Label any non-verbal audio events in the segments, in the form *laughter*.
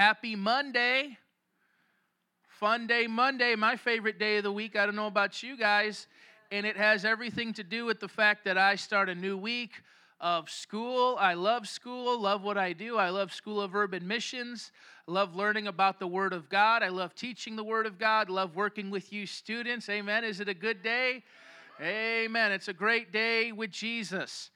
Happy Monday. Fun day Monday, my favorite day of the week. I don't know about you guys. And it has everything to do with the fact that I start a new week of school. I love school, love what I do. I love School of Urban Missions. I love learning about the Word of God. I love teaching the Word of God. Love working with you students. Amen. Is it a good day? Amen. It's a great day with Jesus.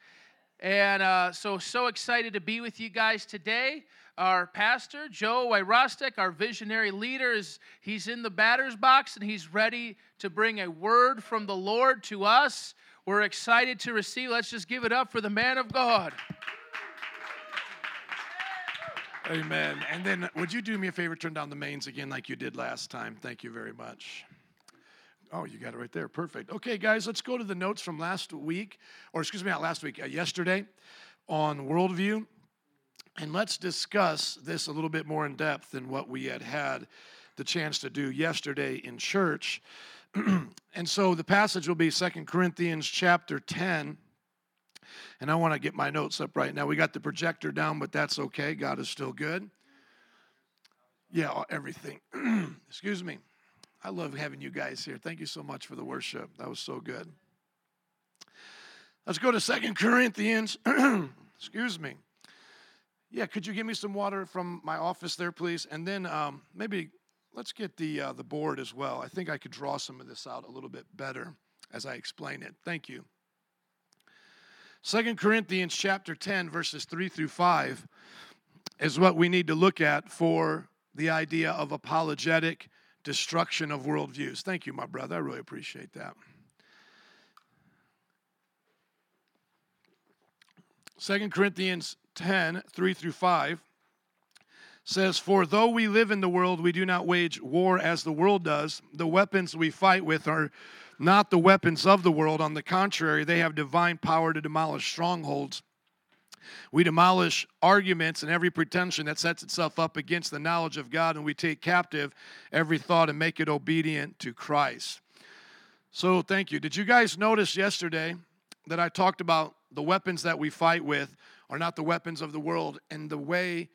And uh, so, so excited to be with you guys today. Our pastor, Joe Wyrostek, our visionary leader, is he's in the batter's box and he's ready to bring a word from the Lord to us. We're excited to receive. Let's just give it up for the man of God. Amen. And then, would you do me a favor, turn down the mains again like you did last time? Thank you very much. Oh, you got it right there. Perfect. Okay, guys, let's go to the notes from last week, or excuse me, not last week, uh, yesterday on worldview. And let's discuss this a little bit more in depth than what we had had the chance to do yesterday in church. *clears throat* and so the passage will be Second Corinthians chapter 10. And I want to get my notes up right now. We got the projector down, but that's okay. God is still good. Yeah, everything. *clears throat* Excuse me. I love having you guys here. Thank you so much for the worship. That was so good. Let's go to Second Corinthians. *clears throat* Excuse me. Yeah, could you give me some water from my office there, please? And then um, maybe let's get the uh, the board as well. I think I could draw some of this out a little bit better as I explain it. Thank you. Second Corinthians chapter 10 verses 3 through 5 is what we need to look at for the idea of apologetic destruction of worldviews. Thank you, my brother. I really appreciate that. Second Corinthians 10, 3 through 5 says, For though we live in the world, we do not wage war as the world does. The weapons we fight with are not the weapons of the world. On the contrary, they have divine power to demolish strongholds. We demolish arguments and every pretension that sets itself up against the knowledge of God, and we take captive every thought and make it obedient to Christ. So, thank you. Did you guys notice yesterday that I talked about the weapons that we fight with are not the weapons of the world, and the way,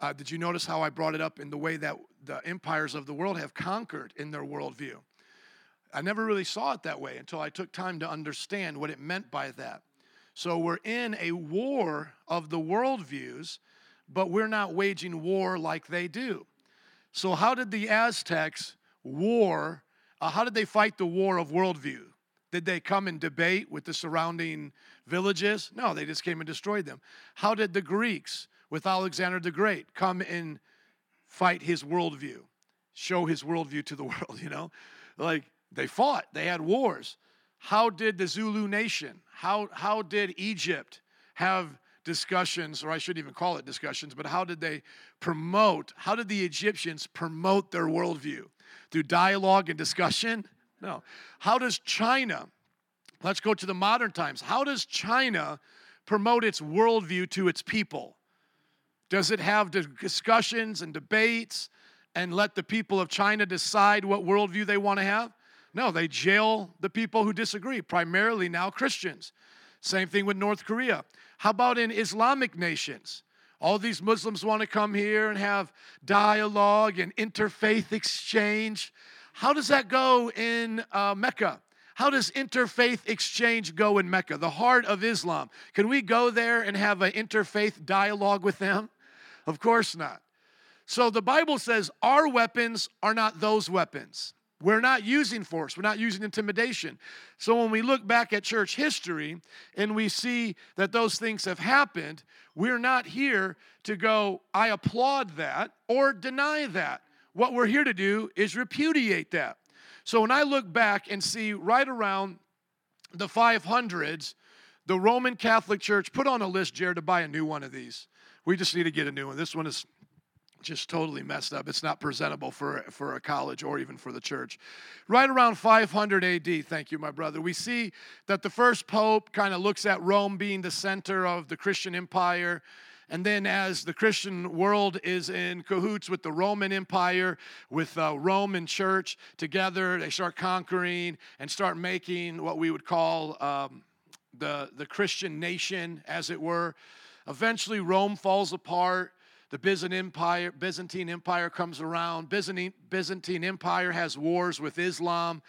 uh, did you notice how I brought it up in the way that the empires of the world have conquered in their worldview? I never really saw it that way until I took time to understand what it meant by that. So we're in a war of the worldviews, but we're not waging war like they do. So, how did the Aztecs war? Uh, how did they fight the war of worldview? Did they come and debate with the surrounding villages? No, they just came and destroyed them. How did the Greeks, with Alexander the Great, come and fight his worldview, show his worldview to the *laughs* world? You know, like they fought, they had wars. How did the Zulu nation, how, how did Egypt have discussions, or I shouldn't even call it discussions, but how did they promote, how did the Egyptians promote their worldview? Through dialogue and discussion? No. How does China, let's go to the modern times, how does China promote its worldview to its people? Does it have discussions and debates and let the people of China decide what worldview they want to have? No, they jail the people who disagree, primarily now Christians. Same thing with North Korea. How about in Islamic nations? All these Muslims want to come here and have dialogue and interfaith exchange. How does that go in uh, Mecca? How does interfaith exchange go in Mecca, the heart of Islam? Can we go there and have an interfaith dialogue with them? Of course not. So the Bible says our weapons are not those weapons. We're not using force, we're not using intimidation. So when we look back at church history and we see that those things have happened, we're not here to go, I applaud that or deny that. What we're here to do is repudiate that. So when I look back and see right around the 500s, the Roman Catholic Church put on a list, Jared, to buy a new one of these. We just need to get a new one. This one is just totally messed up. It's not presentable for, for a college or even for the church. Right around 500 AD, thank you, my brother, we see that the first pope kind of looks at Rome being the center of the Christian empire. And then, as the Christian world is in cahoots with the Roman Empire, with uh, Roman church together, they start conquering and start making what we would call um, the, the Christian nation, as it were. Eventually, Rome falls apart the Byzantine Empire, Byzantine Empire comes around. Byzantine, Byzantine Empire has wars with Islam.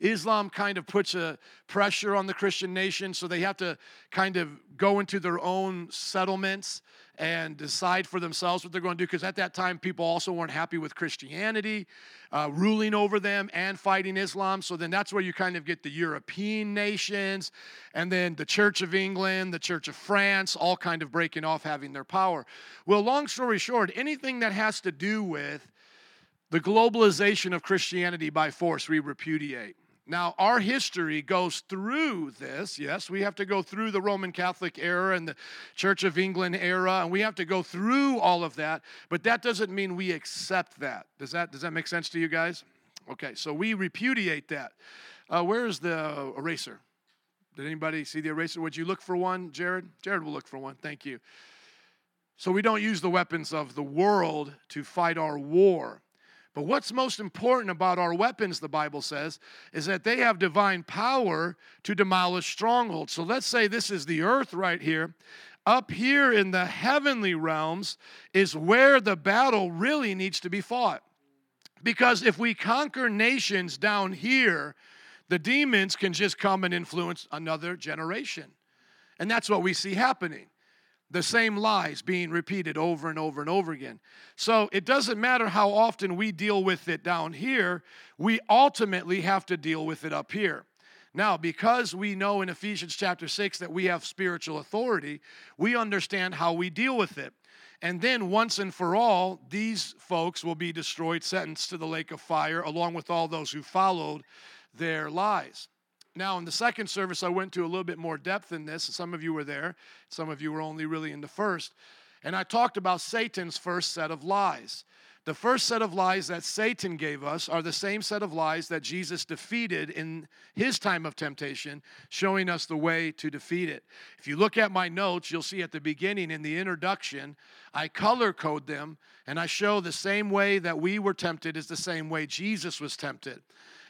Islam kind of puts a pressure on the Christian nation, so they have to kind of go into their own settlements and decide for themselves what they're going to do. Because at that time, people also weren't happy with Christianity uh, ruling over them and fighting Islam. So then that's where you kind of get the European nations, and then the Church of England, the Church of France, all kind of breaking off, having their power. Well, long story short, anything that has to do with the globalization of Christianity by force, we repudiate. Now, our history goes through this. Yes, we have to go through the Roman Catholic era and the Church of England era, and we have to go through all of that, but that doesn't mean we accept that. Does that, does that make sense to you guys? Okay, so we repudiate that. Uh, where's the eraser? Did anybody see the eraser? Would you look for one, Jared? Jared will look for one. Thank you. So we don't use the weapons of the world to fight our war. But what's most important about our weapons, the Bible says, is that they have divine power to demolish strongholds. So let's say this is the earth right here. Up here in the heavenly realms is where the battle really needs to be fought. Because if we conquer nations down here, the demons can just come and influence another generation. And that's what we see happening the same lies being repeated over and over and over again. So it doesn't matter how often we deal with it down here, we ultimately have to deal with it up here. Now, because we know in Ephesians chapter 6 that we have spiritual authority, we understand how we deal with it. And then, once and for all, these folks will be destroyed, sentenced to the lake of fire, along with all those who followed their lies. Now, in the second service, I went to a little bit more depth in this. Some of you were there, some of you were only really in the first. And I talked about Satan's first set of lies. The first set of lies that Satan gave us are the same set of lies that Jesus defeated in his time of temptation, showing us the way to defeat it. If you look at my notes, you'll see at the beginning in the introduction, I color code them and I show the same way that we were tempted is the same way Jesus was tempted.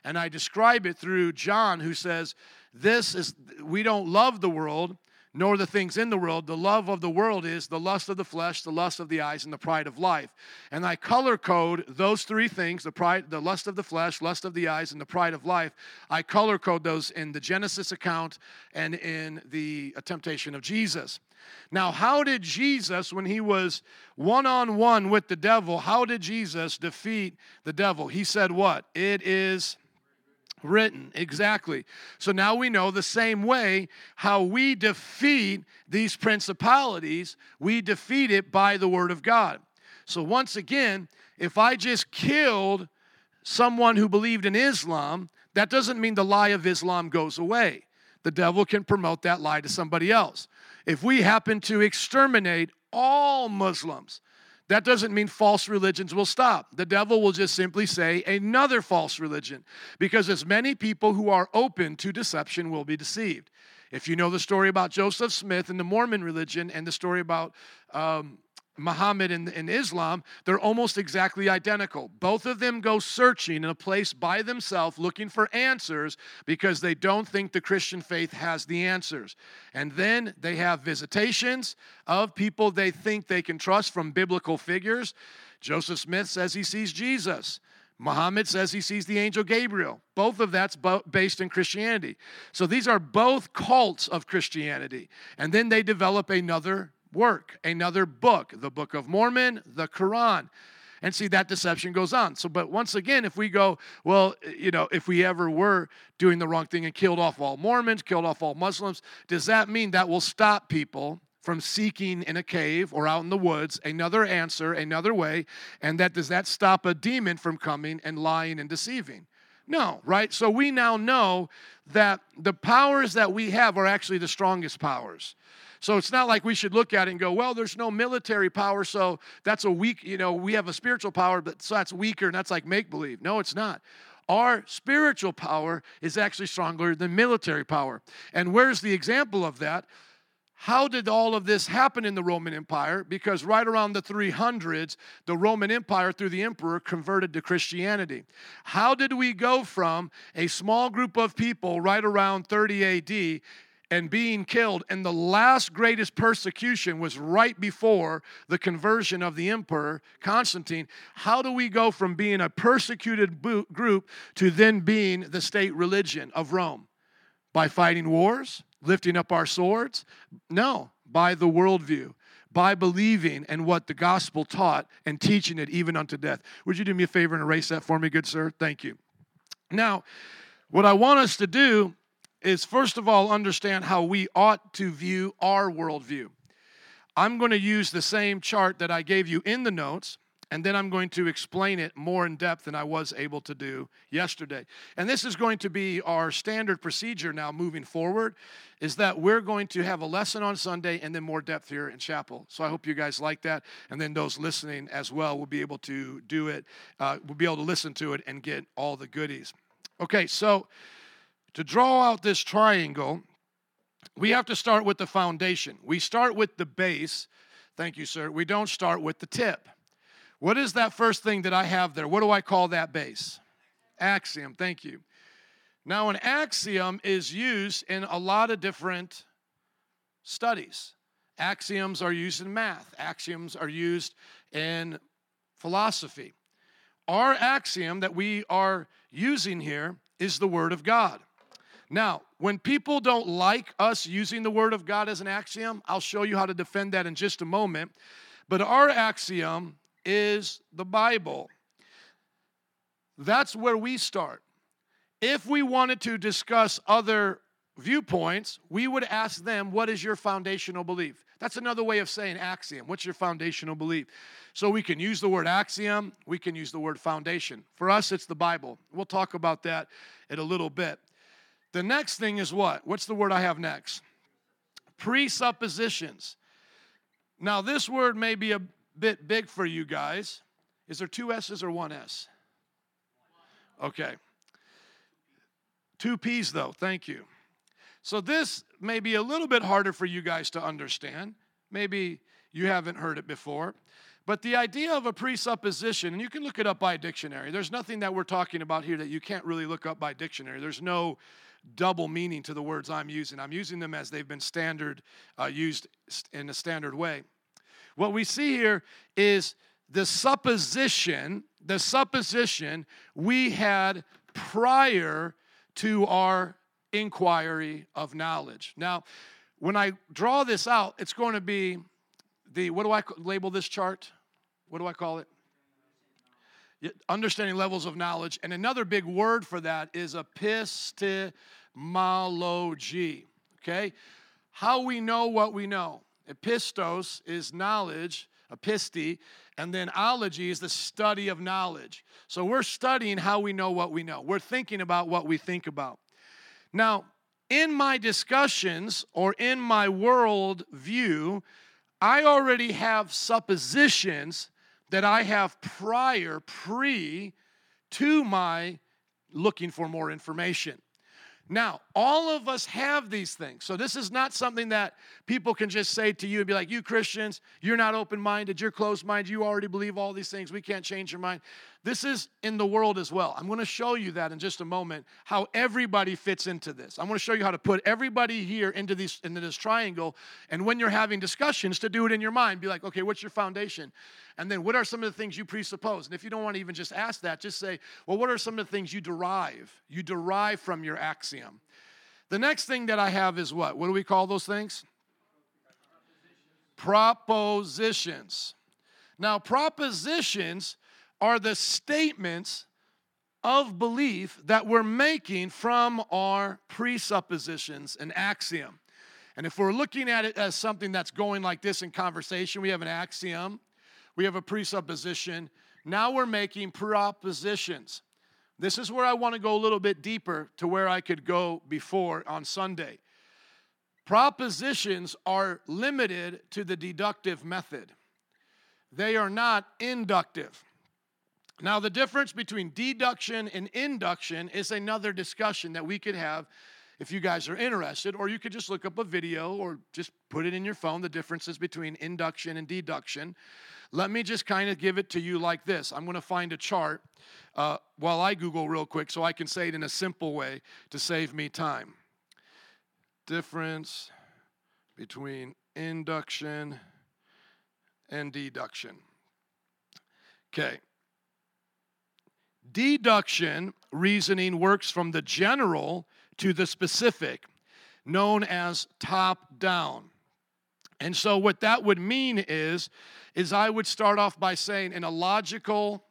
And I describe it through John, who says, This is, we don't love the world, nor the things in the world. The love of the world is the lust of the flesh, the lust of the eyes, and the pride of life. And I color code those three things the pride, the lust of the flesh, lust of the eyes, and the pride of life. I color code those in the Genesis account and in the temptation of Jesus. Now, how did Jesus, when he was one on one with the devil, how did Jesus defeat the devil? He said, What? It is written. Exactly. So now we know the same way how we defeat these principalities, we defeat it by the word of God. So once again, if I just killed someone who believed in Islam, that doesn't mean the lie of Islam goes away. The devil can promote that lie to somebody else. If we happen to exterminate all Muslims, that doesn't mean false religions will stop. The devil will just simply say another false religion because as many people who are open to deception will be deceived. If you know the story about Joseph Smith and the Mormon religion and the story about um, Muhammad and, and Islam, they're almost exactly identical. Both of them go searching in a place by themselves looking for answers because they don't think the Christian faith has the answers. And then they have visitations of people they think they can trust from biblical figures. Joseph Smith says he sees Jesus. Muhammad says he sees the angel Gabriel. Both of that's based in Christianity. So these are both cults of Christianity. And then they develop another work, another book, the Book of Mormon, the Quran. And see, that deception goes on. So, but once again, if we go, well, you know, if we ever were doing the wrong thing and killed off all Mormons, killed off all Muslims, does that mean that will stop people from seeking in a cave or out in the woods another answer, another way? And that does that stop a demon from coming and lying and deceiving? No, right? So we now know that the powers that we have are actually the strongest powers. So it's not like we should look at it and go, well, there's no military power, so that's a weak, you know, we have a spiritual power, but so that's weaker and that's like make believe. No, it's not. Our spiritual power is actually stronger than military power. And where's the example of that? How did all of this happen in the Roman Empire? Because right around the 300s, the Roman Empire, through the emperor, converted to Christianity. How did we go from a small group of people right around 30 AD and being killed. And the last greatest persecution was right before the conversion of the emperor, Constantine. How do we go from being a persecuted group to then being the state religion of Rome? By fighting wars? Lifting up our swords? No, by the worldview by believing in what the gospel taught and teaching it even unto death. Would you do me a favor and erase that for me, good sir? Thank you. Now, what I want us to do is first of all understand how we ought to view our worldview. I'm going to use the same chart that I gave you in the notes, and then I'm going to explain it more in depth than I was able to do yesterday. And this is going to be our standard procedure now moving forward is that we're going to have a lesson on Sunday and then more depth here in chapel. So I hope you guys like that. And then those listening as well will be able to do it, uh, will be able to listen to it and get all the goodies. Okay, so to draw out this triangle, we have to start with the foundation. We start with the base. Thank you, sir. We don't start with the tip. What is that first thing that I have there? What do I call that base? Axiom. Thank you. Now, an axiom is used in a lot of different studies. Axioms are used in math, axioms are used in philosophy. Our axiom that we are using here is the Word of God. Now, when people don't like us using the Word of God as an axiom, I'll show you how to defend that in just a moment. But our axiom is the Bible. That's where we start. If we wanted to discuss other viewpoints, we would ask them, What is your foundational belief? That's another way of saying axiom. What's your foundational belief? So we can use the word axiom, we can use the word foundation. For us, it's the Bible. We'll talk about that in a little bit. The next thing is what? What's the word I have next? Presuppositions. Now, this word may be a bit big for you guys. Is there two S's or one S? Okay. Two P's, though. Thank you. So this may be a little bit harder for you guys to understand. Maybe you haven't heard it before. But the idea of a presupposition, and you can look it up by dictionary. There's nothing that we're talking about here that you can't really look up by dictionary. There's no double meaning to the words I'm using. I'm using them as they've been standard uh, used in a standard way. What we see here is the supposition, the supposition we had prior to our inquiry of knowledge. Now, when I draw this out, it's going to be the, what do I label this chart? What do I call it? Understanding levels of knowledge. And another big word for that is epistemology. Okay? How we know what we know. Epistos is knowledge, episti, and then ology is the study of knowledge. So we're studying how we know what we know. We're thinking about what we think about. Now, in my discussions or in my world view, I already have suppositions that I have prior, pre to my looking for more information. Now, all of us have these things. So, this is not something that people can just say to you and be like, You Christians, you're not open minded, you're closed minded, you already believe all these things, we can't change your mind. This is in the world as well. I'm going to show you that in just a moment, how everybody fits into this. I'm going to show you how to put everybody here into, these, into this triangle. And when you're having discussions, to do it in your mind, be like, okay, what's your foundation? And then what are some of the things you presuppose? And if you don't want to even just ask that, just say, well, what are some of the things you derive? You derive from your axiom. The next thing that I have is what? What do we call those things? Propositions. Now, propositions are the statements of belief that we're making from our presuppositions and axiom. And if we're looking at it as something that's going like this in conversation, we have an axiom, we have a presupposition. Now we're making propositions. This is where I want to go a little bit deeper to where I could go before on Sunday. Propositions are limited to the deductive method, they are not inductive. Now, the difference between deduction and induction is another discussion that we could have if you guys are interested, or you could just look up a video or just put it in your phone the differences between induction and deduction. Let me just kind of give it to you like this I'm going to find a chart uh, while I Google real quick so I can say it in a simple way to save me time. difference between induction and deduction. Okay. Deduction reasoning works from the general to the specific, known as top down. And so what that would mean is is I would start off by saying in a logical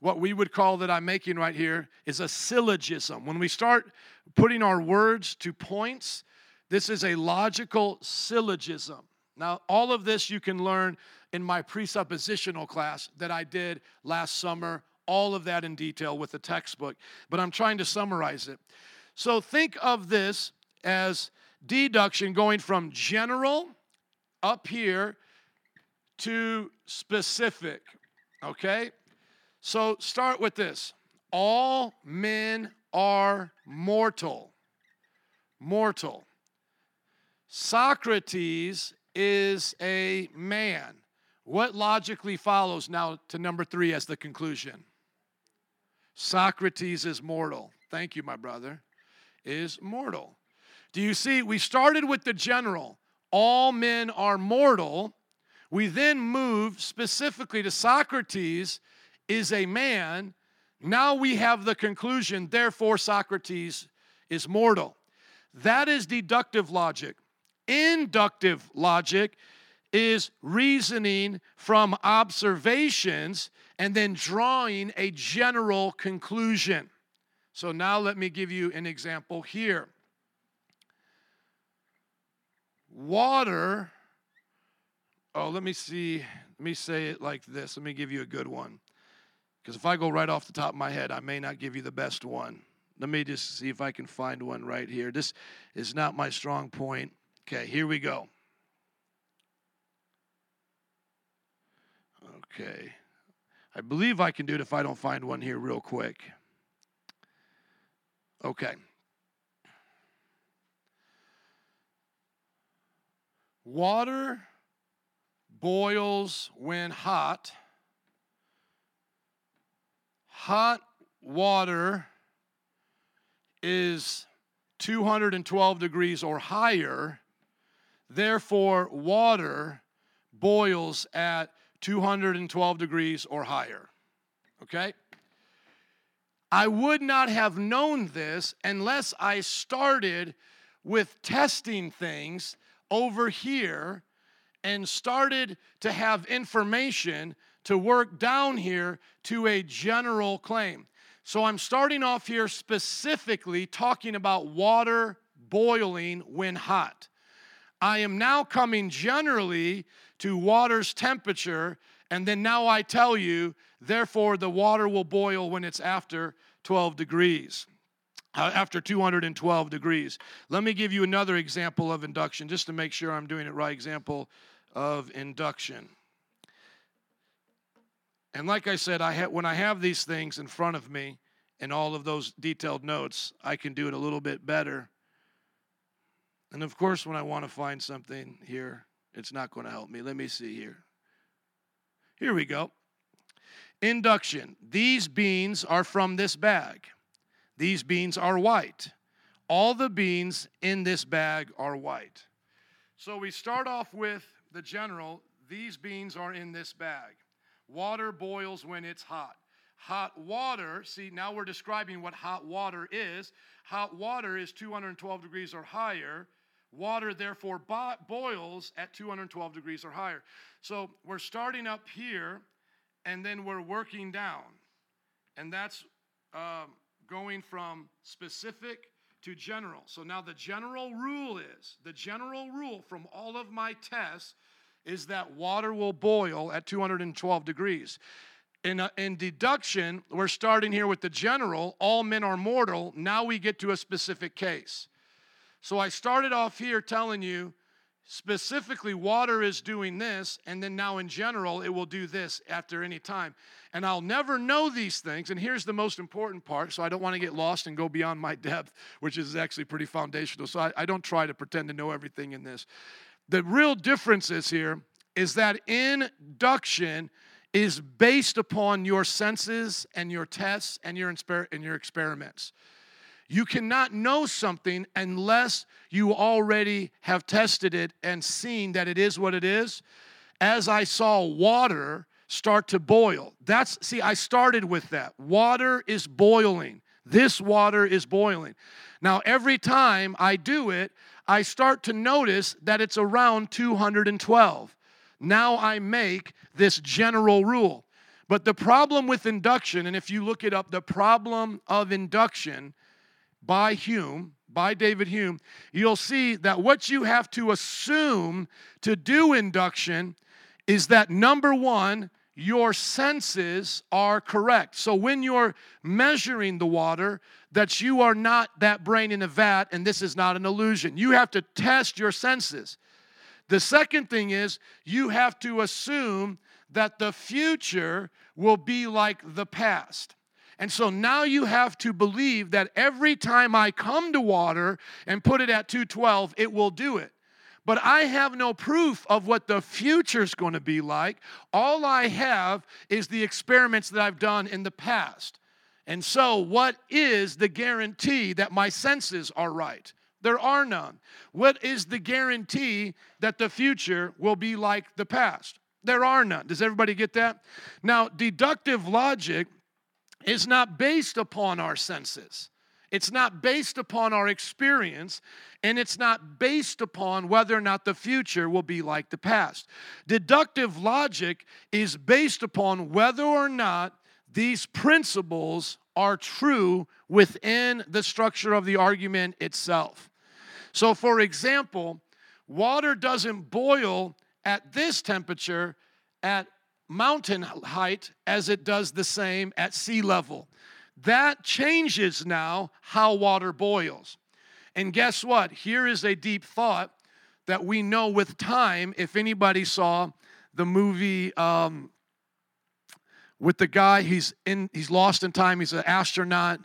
what we would call that I'm making right here is a syllogism. When we start putting our words to points, this is a logical syllogism. Now, all of this you can learn in my presuppositional class that I did last summer, all of that in detail with the textbook, but I'm trying to summarize it. So think of this as deduction going from general up here to specific, okay? So start with this all men are mortal. Mortal. Socrates is a man. What logically follows now to number three as the conclusion? Socrates is mortal. Thank you, my brother. Is mortal. Do you see? We started with the general. All men are mortal. We then move specifically to Socrates is a man. Now we have the conclusion, therefore, Socrates is mortal. That is deductive logic. Inductive logic is reasoning from observations and then drawing a general conclusion. So now let me give you an example here. Water, oh, let me see, let me say it like this. Let me give you a good one. Because if I go right off the top of my head, I may not give you the best one. Let me just see if I can find one right here. This is not my strong point. Okay, here we go. Okay. I believe I can do it if I don't find one here real quick. Okay. Water boils when hot. Hot water is 212 degrees or higher. Therefore, water boils at 212 degrees or higher. Okay? I would not have known this unless I started with testing things over here and started to have information to work down here to a general claim. So I'm starting off here specifically talking about water boiling when hot. I am now coming generally to water's temperature, and then now I tell you, therefore, the water will boil when it's after 12 degrees. Uh, after 212 degrees. Let me give you another example of induction just to make sure I'm doing it right. Example of induction. And like I said, I ha- when I have these things in front of me and all of those detailed notes, I can do it a little bit better. And of course, when I want to find something here, it's not going to help me. Let me see here. Here we go. Induction. These beans are from this bag. These beans are white. All the beans in this bag are white. So we start off with the general. These beans are in this bag. Water boils when it's hot. Hot water, see, now we're describing what hot water is. Hot water is 212 degrees or higher. Water, therefore, bo- boils at 212 degrees or higher. So we're starting up here and then we're working down. And that's uh, going from specific to general. So now the general rule is the general rule from all of my tests is that water will boil at 212 degrees. In, uh, in deduction, we're starting here with the general, all men are mortal. Now we get to a specific case. So I started off here telling you specifically water is doing this, and then now in general it will do this after any time. And I'll never know these things. And here's the most important part so I don't want to get lost and go beyond my depth, which is actually pretty foundational. So I, I don't try to pretend to know everything in this. The real difference is here is that induction is based upon your senses and your tests and your, and your experiments. You cannot know something unless you already have tested it and seen that it is what it is. As I saw water start to boil. That's, see, I started with that. Water is boiling. This water is boiling. Now, every time I do it, I start to notice that it's around 212. Now I make this general rule. But the problem with induction, and if you look it up, the problem of induction by Hume, by David Hume, you'll see that what you have to assume to do induction is that number one, your senses are correct. So when you're measuring the water, that you are not that brain in a vat and this is not an illusion. You have to test your senses. The second thing is you have to assume that the future will be like the past. And so now you have to believe that every time I come to water and put it at 212, it will do it but I have no proof of what the future's going to be like. All I have is the experiments that I've done in the past. And so, what is the guarantee that my senses are right? There are none. What is the guarantee that the future will be like the past? There are none. Does everybody get that? Now, deductive logic is not based upon our senses. It's not based upon our experience, and it's not based upon whether or not the future will be like the past. Deductive logic is based upon whether or not these principles are true within the structure of the argument itself. So, for example, water doesn't boil at this temperature at mountain height as it does the same at sea level. That changes now how water boils. And guess what? Here is a deep thought that we know with time. If anybody saw the movie um, with the guy, he's in, he's lost in time. He's an astronaut.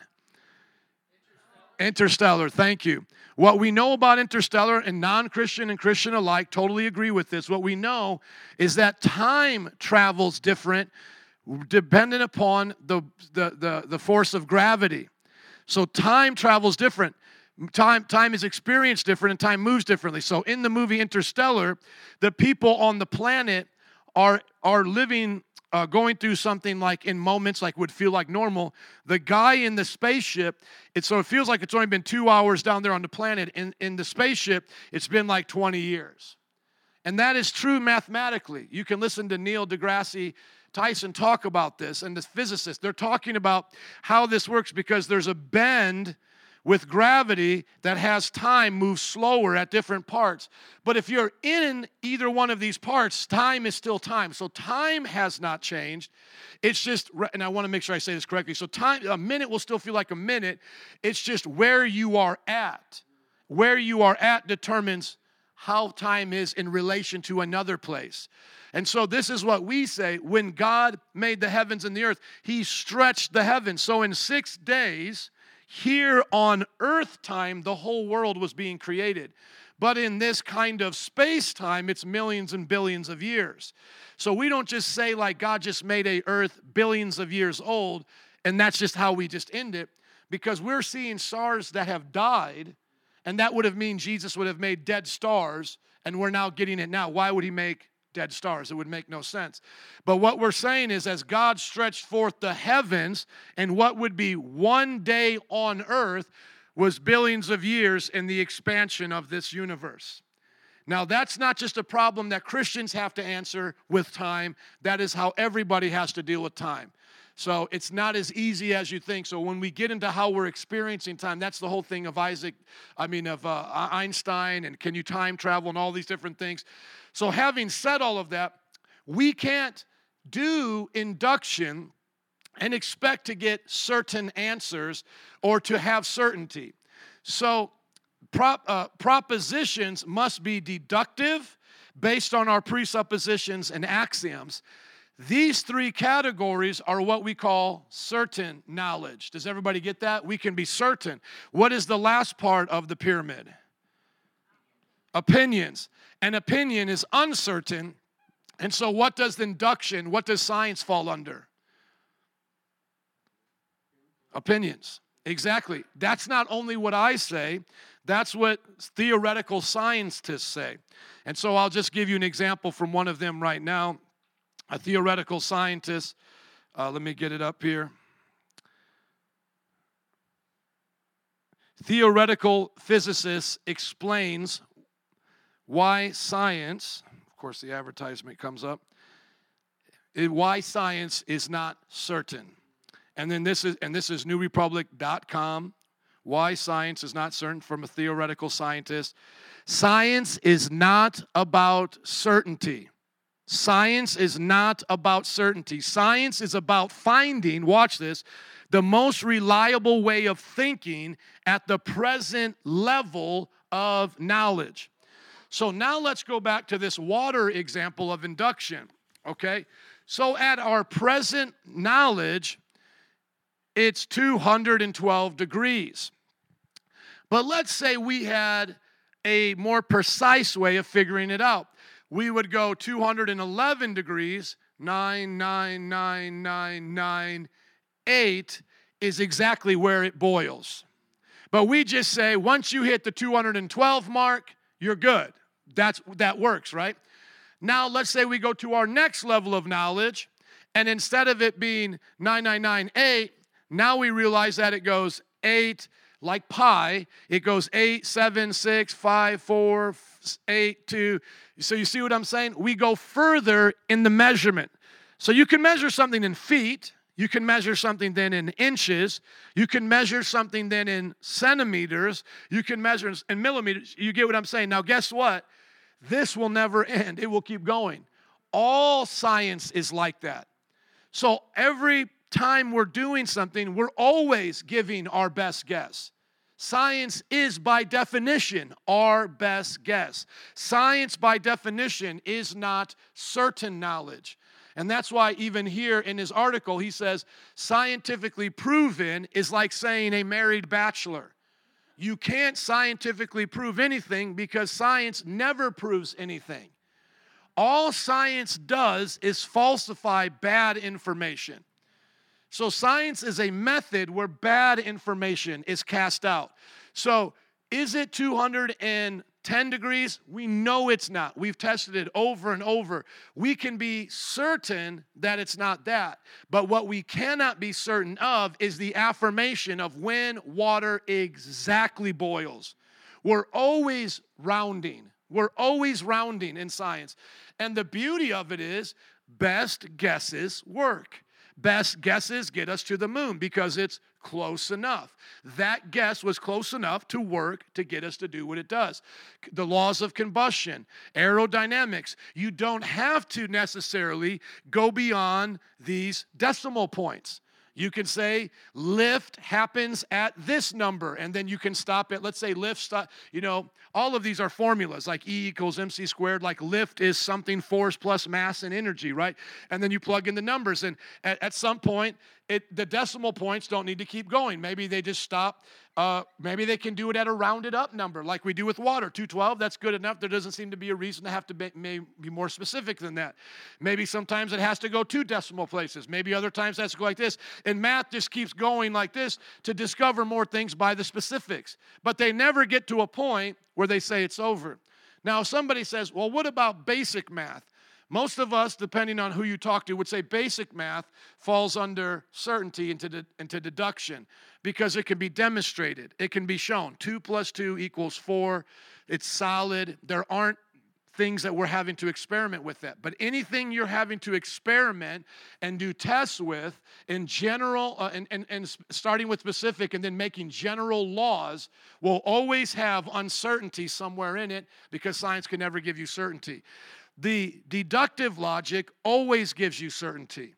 Interstellar, thank you. What we know about interstellar and non Christian and Christian alike totally agree with this. What we know is that time travels different dependent upon the, the, the, the force of gravity. So time travels different. Time, time is experienced different and time moves differently. So in the movie Interstellar, the people on the planet are, are living, uh, going through something like in moments like would feel like normal. The guy in the spaceship, it so it feels like it's only been two hours down there on the planet. In, in the spaceship, it's been like 20 years. And that is true mathematically. You can listen to Neil deGrasse Tyson talk about this, and the physicists, they're talking about how this works because there's a bend with gravity that has time move slower at different parts. But if you're in either one of these parts, time is still time. So time has not changed. It's just, and I want to make sure I say this correctly. So time, a minute will still feel like a minute. It's just where you are at. Where you are at determines how time is in relation to another place. And so, this is what we say when God made the heavens and the earth, He stretched the heavens. So, in six days, here on earth time, the whole world was being created. But in this kind of space time, it's millions and billions of years. So, we don't just say, like, God just made a earth billions of years old, and that's just how we just end it, because we're seeing stars that have died and that would have mean Jesus would have made dead stars, and we're now getting it now. Why would he make dead stars? It would make no sense. But what we're saying is, as God stretched forth the heavens, and what would be one day on earth was billions of years in the expansion of this universe. Now, that's not just a problem that Christians have to answer with time, that is how everybody has to deal with time. So it's not as easy as you think. So when we get into how we're experiencing time, that's the whole thing of Isaac, I mean, of uh, Einstein and can you time travel and all these different things. So having said all of that, we can't do induction and expect to get certain answers or to have certainty. So prop, uh, propositions must be deductive based on our presuppositions and axioms. These three categories are what we call certain knowledge. Does everybody get that? We can be certain. What is the last part of the pyramid? Opinions. An opinion is uncertain. And so, what does induction, what does science fall under? Opinions. Exactly. That's not only what I say, that's what theoretical scientists say. And so I'll just give you an example from one of them right now. A theoretical scientist, uh, let me get it up here. Theoretical physicist explains why science, of course, the advertisement comes up, why science is not certain. And then this is and this is newrepublic.com. Why science is not certain from a theoretical scientist. Science is not about certainty. Science is not about certainty. Science is about finding, watch this, the most reliable way of thinking at the present level of knowledge. So now let's go back to this water example of induction, okay? So at our present knowledge, it's 212 degrees. But let's say we had a more precise way of figuring it out. We would go 211 degrees, 99998 is exactly where it boils. But we just say once you hit the 212 mark, you're good. That's that works, right? Now let's say we go to our next level of knowledge and instead of it being 9998, now we realize that it goes eight, like pi, it goes eight, seven, six, five, four, eight, two. So you see what I'm saying? We go further in the measurement. So you can measure something in feet, you can measure something then in inches, you can measure something then in centimeters, you can measure in millimeters. You get what I'm saying? Now, guess what? This will never *laughs* end, it will keep going. All science is like that. So every time we're doing something, we're always giving our best guess. Science is, by definition, our best guess. Science, by definition, is not certain knowledge. And that's why, even here in his article, he says scientifically proven is like saying a married bachelor. You can't scientifically prove anything because science never proves anything. All science does is falsify bad information. So, science is a method where bad information is cast out. So, is it 210 degrees? We know it's not. We've tested it over and over. We can be certain that it's not that. But what we cannot be certain of is the affirmation of when water exactly boils. We're always rounding. We're always rounding in science. And the beauty of it is, best guesses work. Best guesses get us to the moon because it's close enough. That guess was close enough to work to get us to do what it does. The laws of combustion, aerodynamics, you don't have to necessarily go beyond these decimal points. You can say lift happens at this number, and then you can stop it. Let's say lift, stop, you know, all of these are formulas like E equals mc squared, like lift is something force plus mass and energy, right? And then you plug in the numbers, and at, at some point, it, the decimal points don't need to keep going. Maybe they just stop. Uh, maybe they can do it at a rounded up number, like we do with water. 212, that's good enough. There doesn't seem to be a reason to have to be, may, be more specific than that. Maybe sometimes it has to go two decimal places. Maybe other times it has to go like this. And math just keeps going like this to discover more things by the specifics. But they never get to a point where they say it's over. Now, somebody says, well, what about basic math? Most of us, depending on who you talk to, would say basic math falls under certainty into, de- into deduction because it can be demonstrated, it can be shown. Two plus two equals four, it's solid. There aren't things that we're having to experiment with that. But anything you're having to experiment and do tests with in general, uh, and, and, and starting with specific and then making general laws, will always have uncertainty somewhere in it because science can never give you certainty. The deductive logic always gives you certainty.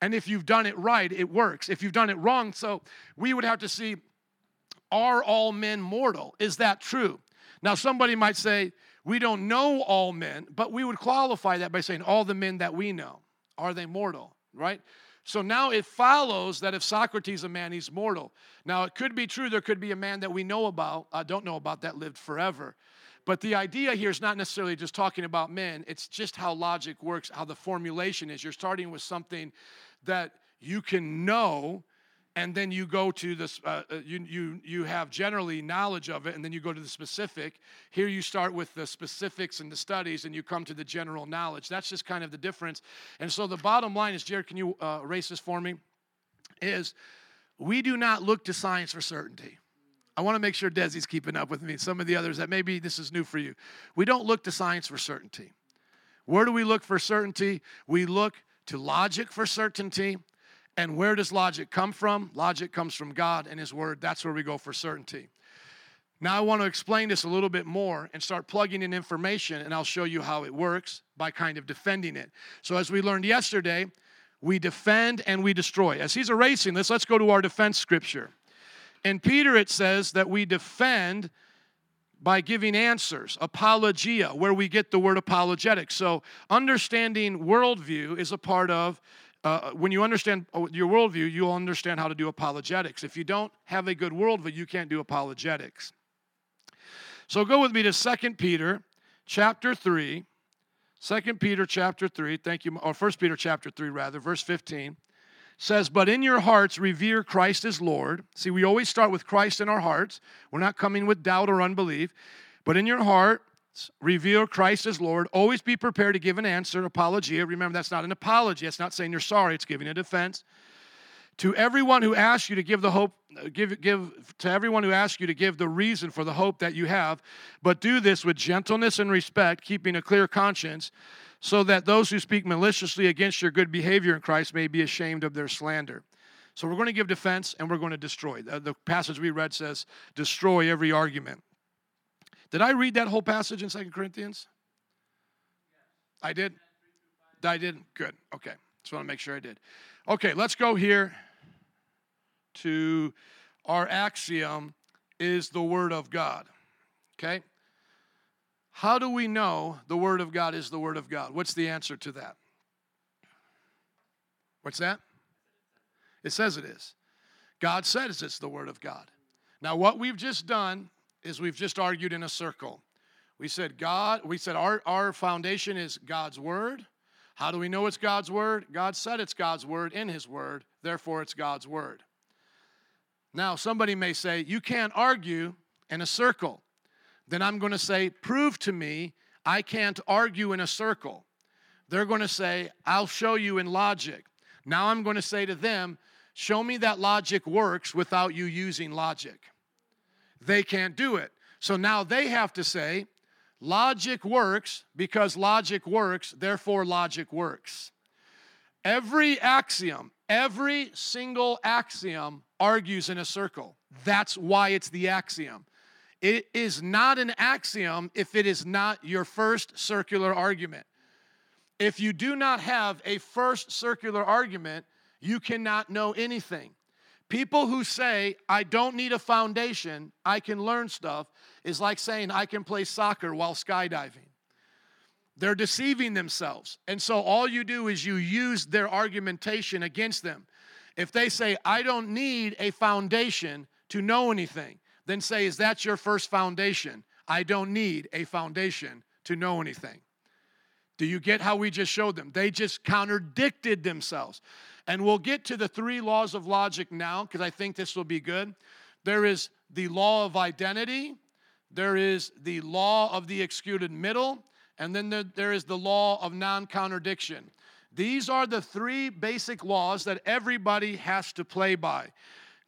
And if you've done it right, it works. If you've done it wrong, so we would have to see are all men mortal? Is that true? Now, somebody might say, we don't know all men, but we would qualify that by saying all the men that we know. Are they mortal? Right? So now it follows that if Socrates is a man, he's mortal. Now, it could be true there could be a man that we know about, uh, don't know about, that lived forever. But the idea here is not necessarily just talking about men, it's just how logic works, how the formulation is. You're starting with something that you can know and then you go to this uh, uh, you, you you have generally knowledge of it and then you go to the specific. Here you start with the specifics and the studies and you come to the general knowledge. That's just kind of the difference. And so the bottom line is jared can you uh, erase this for me? Is we do not look to science for certainty i want to make sure desi's keeping up with me some of the others that maybe this is new for you we don't look to science for certainty where do we look for certainty we look to logic for certainty and where does logic come from? Logic comes from God and His Word. That's where we go for certainty. Now, I want to explain this a little bit more and start plugging in information, and I'll show you how it works by kind of defending it. So, as we learned yesterday, we defend and we destroy. As he's erasing this, let's go to our defense scripture. In Peter, it says that we defend by giving answers, apologia, where we get the word apologetic. So, understanding worldview is a part of uh, when you understand uh, your worldview, you'll understand how to do apologetics. If you don't have a good worldview, you can't do apologetics. So go with me to 2 Peter chapter 3. 2 Peter chapter 3, thank you, or 1 Peter chapter 3, rather, verse 15 says, But in your hearts revere Christ as Lord. See, we always start with Christ in our hearts. We're not coming with doubt or unbelief. But in your heart, revere Christ as Lord. Always be prepared to give an answer, apologia. Remember, that's not an apology. It's not saying you're sorry. It's giving a defense. To everyone who asks you to give the hope, give, give to everyone who asks you to give the reason for the hope that you have, but do this with gentleness and respect, keeping a clear conscience, so that those who speak maliciously against your good behavior in Christ may be ashamed of their slander. So we're going to give defense and we're going to destroy. The, passage we read says, destroy every argument. Did I read that whole passage in Second Corinthians? I did? I did? Good. Okay. Just want to make sure I did. Okay, let's go here to our axiom is the Word of God. Okay? How do we know the Word of God is the Word of God? What's the answer to that? What's that? It says it is. God says it's the Word of God. Now, what we've just done is we've just argued in a circle. We said God, we said our, our foundation is God's word. How do we know it's God's word? God said it's God's word in his word, therefore it's God's word. Now, somebody may say, You can't argue in a circle. Then I'm going to say, Prove to me I can't argue in a circle. They're going to say, I'll show you in logic. Now I'm going to say to them, Show me that logic works without you using logic they can't do it. So now they have to say, logic works because logic works, therefore logic works. Every axiom, every single axiom argues in a circle. That's why it's the axiom. It is not an axiom if it is not your first circular argument. If you do not have a first circular argument, you cannot know anything. People who say, I don't need a foundation, I can learn stuff, is like saying, I can play soccer while skydiving. They're deceiving themselves. And so all you do is you use their argumentation against them. If they say, I don't need a foundation to know anything, then say, Is that your first foundation? I don't need a foundation to know anything. Do you get how we just showed them? They just contradicted themselves. And we'll get to the three laws of logic now because I think this will be good. There is the law of identity, there is the law of the excluded middle, and then there, there is the law of non contradiction. These are the three basic laws that everybody has to play by.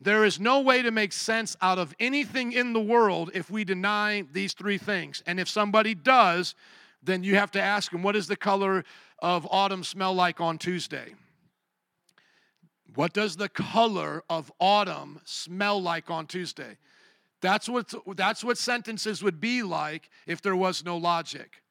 There is no way to make sense out of anything in the world if we deny these three things. And if somebody does, then you have to ask them, what does the color of autumn smell like on Tuesday? What does the color of autumn smell like on Tuesday? That's what, that's what sentences would be like if there was no logic.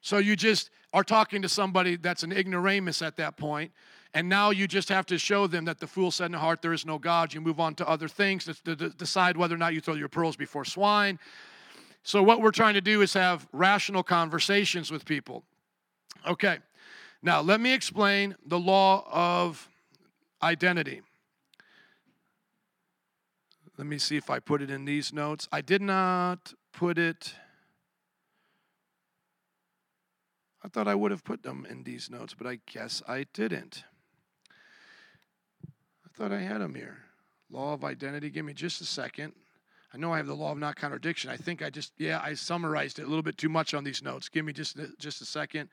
So you just are talking to somebody that's an ignoramus at that point, and now you just have to show them that the fool said in the heart, There is no God. You move on to other things to, to decide whether or not you throw your pearls before swine. So, what we're trying to do is have rational conversations with people. Okay, now let me explain the law of identity. Let me see if I put it in these notes. I did not put it. I thought I would have put them in these notes, but I guess I didn't. I thought I had them here. Law of identity. Give me just a second. I know I have the law of not contradiction. I think I just, yeah, I summarized it a little bit too much on these notes. Give me just, just a second.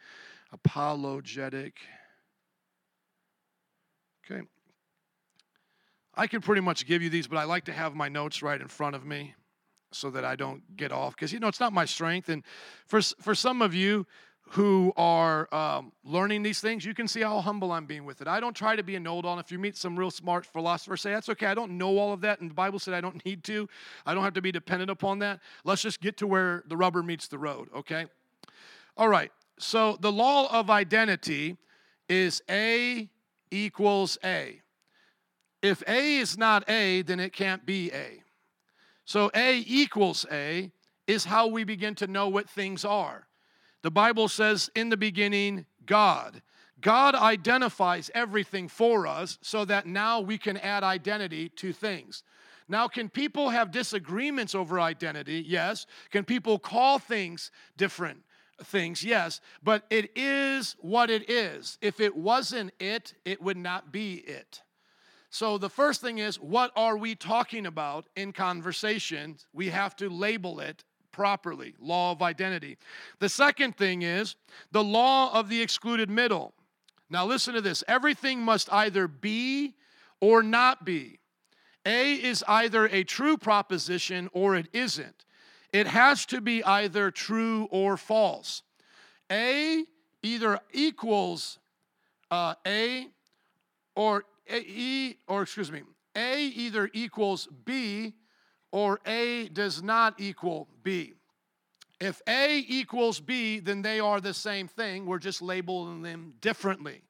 Apologetic. Okay. I can pretty much give you these, but I like to have my notes right in front of me so that I don't get off because you know it's not my strength. And for for some of you who are um, learning these things, you can see how humble I'm being with it. I don't try to be a know-it-all. If you meet some real smart philosopher, say that's okay. I don't know all of that, and the Bible said I don't need to. I don't have to be dependent upon that. Let's just get to where the rubber meets the road. Okay. All right. So the law of identity is A equals A. If A is not A, then it can't be A. So A equals A is how we begin to know what things are. The Bible says, in the beginning, God. God identifies everything for us so that now we can add identity to things. Now, can people have disagreements over identity? Yes. Can people call things different things? Yes. But it is what it is. If it wasn't it, it would not be it. So, the first thing is, what are we talking about in conversation? We have to label it properly law of identity. The second thing is the law of the excluded middle. Now, listen to this everything must either be or not be. A is either a true proposition or it isn't. It has to be either true or false. A either equals uh, A or E, or excuse me, A either equals B or A does not equal B. If A equals B, then they are the same thing. We're just labeling them differently.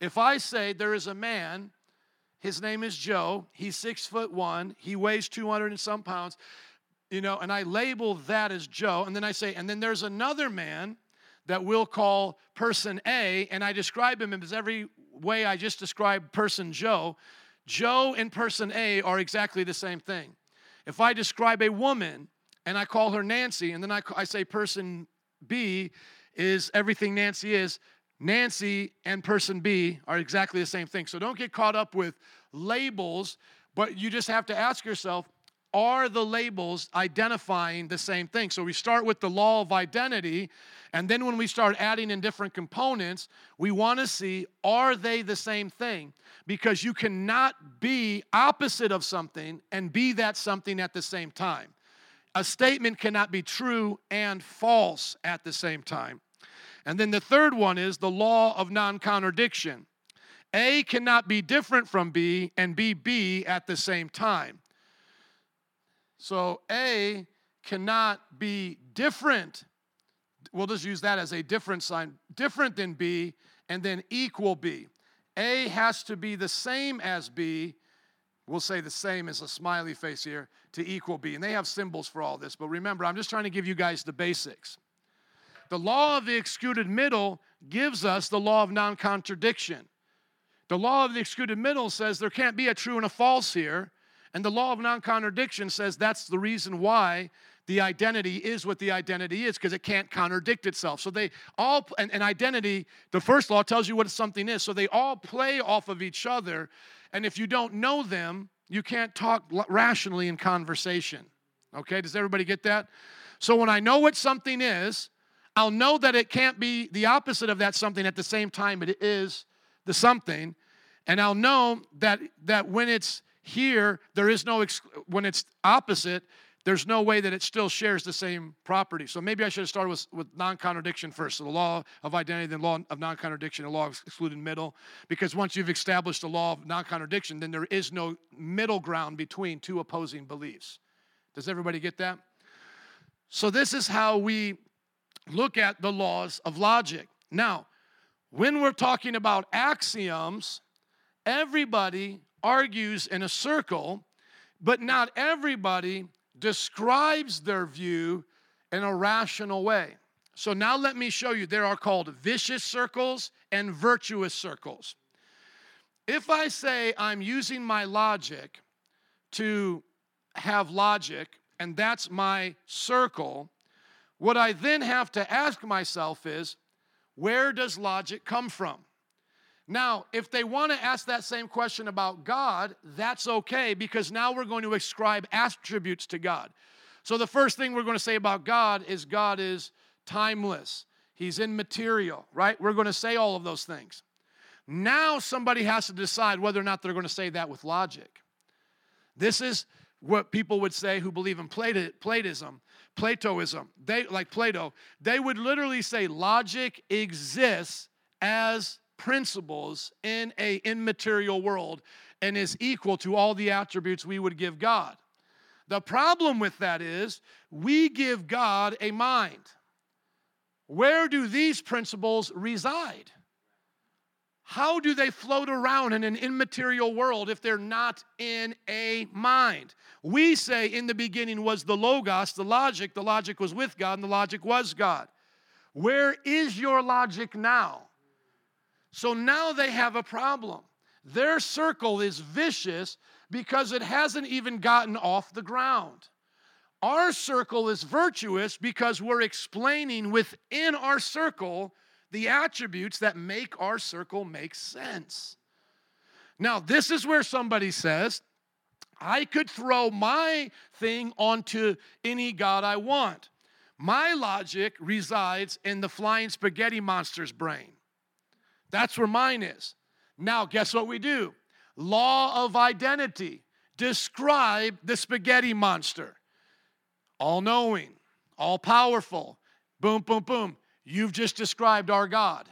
If I say there is a man, his name is Joe, he's six foot one, he weighs 200 and some pounds, you know, and I label that as Joe, and then I say, and then there's another man that we'll call person A, and I describe him as every way I just described person Joe. Joe and person A are exactly the same thing. If I describe a woman and I call her Nancy, and then I, I say person B is everything Nancy is, Nancy and person B are exactly the same thing. So don't get caught up with labels, but you just have to ask yourself are the labels identifying the same thing? So we start with the law of identity, and then when we start adding in different components, we want to see are they the same thing? Because you cannot be opposite of something and be that something at the same time. A statement cannot be true and false at the same time. And then the third one is the law of non contradiction. A cannot be different from B and be B at the same time. So A cannot be different. We'll just use that as a different sign, different than B, and then equal B. A has to be the same as B. We'll say the same as a smiley face here to equal B. And they have symbols for all this. But remember, I'm just trying to give you guys the basics. The law of the excluded middle gives us the law of non contradiction. The law of the excluded middle says there can't be a true and a false here. And the law of non contradiction says that's the reason why the identity is what the identity is because it can't contradict itself. So they all, and, and, identity, the first law tells you what something is. So they all play off of each other. And if you don't know them, you can't talk rationally in conversation. Okay, does everybody get that? So when I know what something is, I'll know that it can't be the opposite of that something at the same time it is the something. And I'll know that, that when it's here, there is no, when it's opposite, there's no way that it still shares the same property. So maybe I should have started with, with non contradiction first. So the law of identity, then law of non contradiction, the law of excluded middle. Because once you've established the law of non contradiction, then there is no middle ground between two opposing beliefs. Does everybody get that? So this is how we look at the laws of logic. Now, when we're talking about axioms, everybody argues in a circle, but not everybody describes their view in a rational way. So now let me show you. There are called vicious circles and virtuous circles. If I say I'm using my logic to have logic, and that's my circle, what I then have to ask myself is where does logic come from? Now, if they want to ask that same question about God, that's okay because now we're going to ascribe attributes to God. So, the first thing we're going to say about God is God is timeless, He's immaterial, right? We're going to say all of those things. Now, somebody has to decide whether or not they're going to say that with logic. This is what people would say who believe in Platism, Platoism. They like Plato. They would literally say logic exists as principles in a immaterial world and is equal to all the attributes we would give God. The problem with that is we give God a mind. Where do these principles reside? How do they float around in an immaterial world if they're not in a mind? We say in the beginning was the Logos, the logic, the logic was with God, and the logic was God. Where is your logic now? So now they have a problem. Their circle is vicious because it hasn't even gotten off the ground. Our circle is virtuous because we're explaining within our circle the attributes that make our circle make sense. Now, this is where somebody says, I could throw my thing onto any God I want. My logic resides in the flying spaghetti monster's brain. That's where mine is. Now, guess what we do? Law of identity. Describe the spaghetti monster. All knowing, all powerful. Boom, boom, boom. You've just described our God.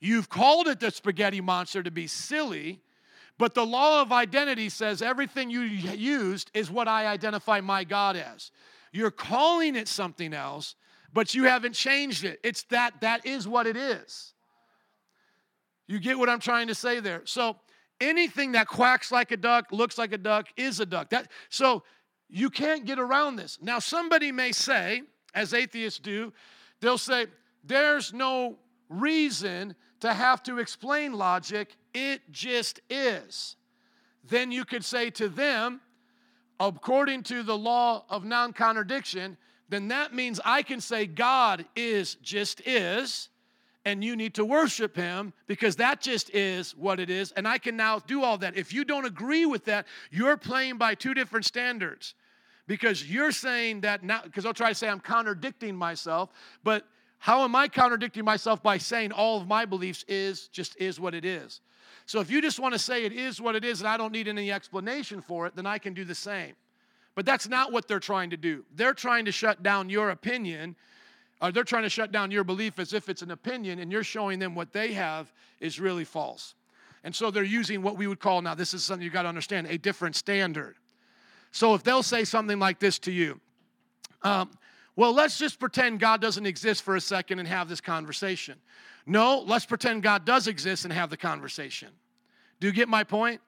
You've called it the spaghetti monster to be silly, but the law of identity says everything you used is what I identify my God as. You're calling it something else, but you haven't changed it. It's that that is what it is. You get what I'm trying to say there. So anything that quacks like a duck, looks like a duck, is a duck. That so you can't get around this. Now somebody may say, as atheists do, they'll say, there's no reason to have to explain logic, it just is. Then you could say to them, according to the law of non contradiction, then that means I can say God is just is, and you need to worship Him because that just is what it is, and I can now do all that. If you don't agree with that, you're playing by two different standards because you're saying that now, because I'll try to say I'm contradicting myself, but how am I contradicting myself by saying all of my beliefs is just is what it is? So if you just want to say it is what it is and I don't need any explanation for it, then I can do the same. But that's not what they're trying to do. They're trying to shut down your opinion. Or they're trying to shut down your belief as if it's an opinion, and you're showing them what they have is really false. And so they're using what we would call now, this is something you got to understand, a different standard. So if they'll say something like this to you, um, well, let's just pretend God doesn't exist for a second and have this conversation. No, let's pretend God does exist and have the conversation. Do you get my point?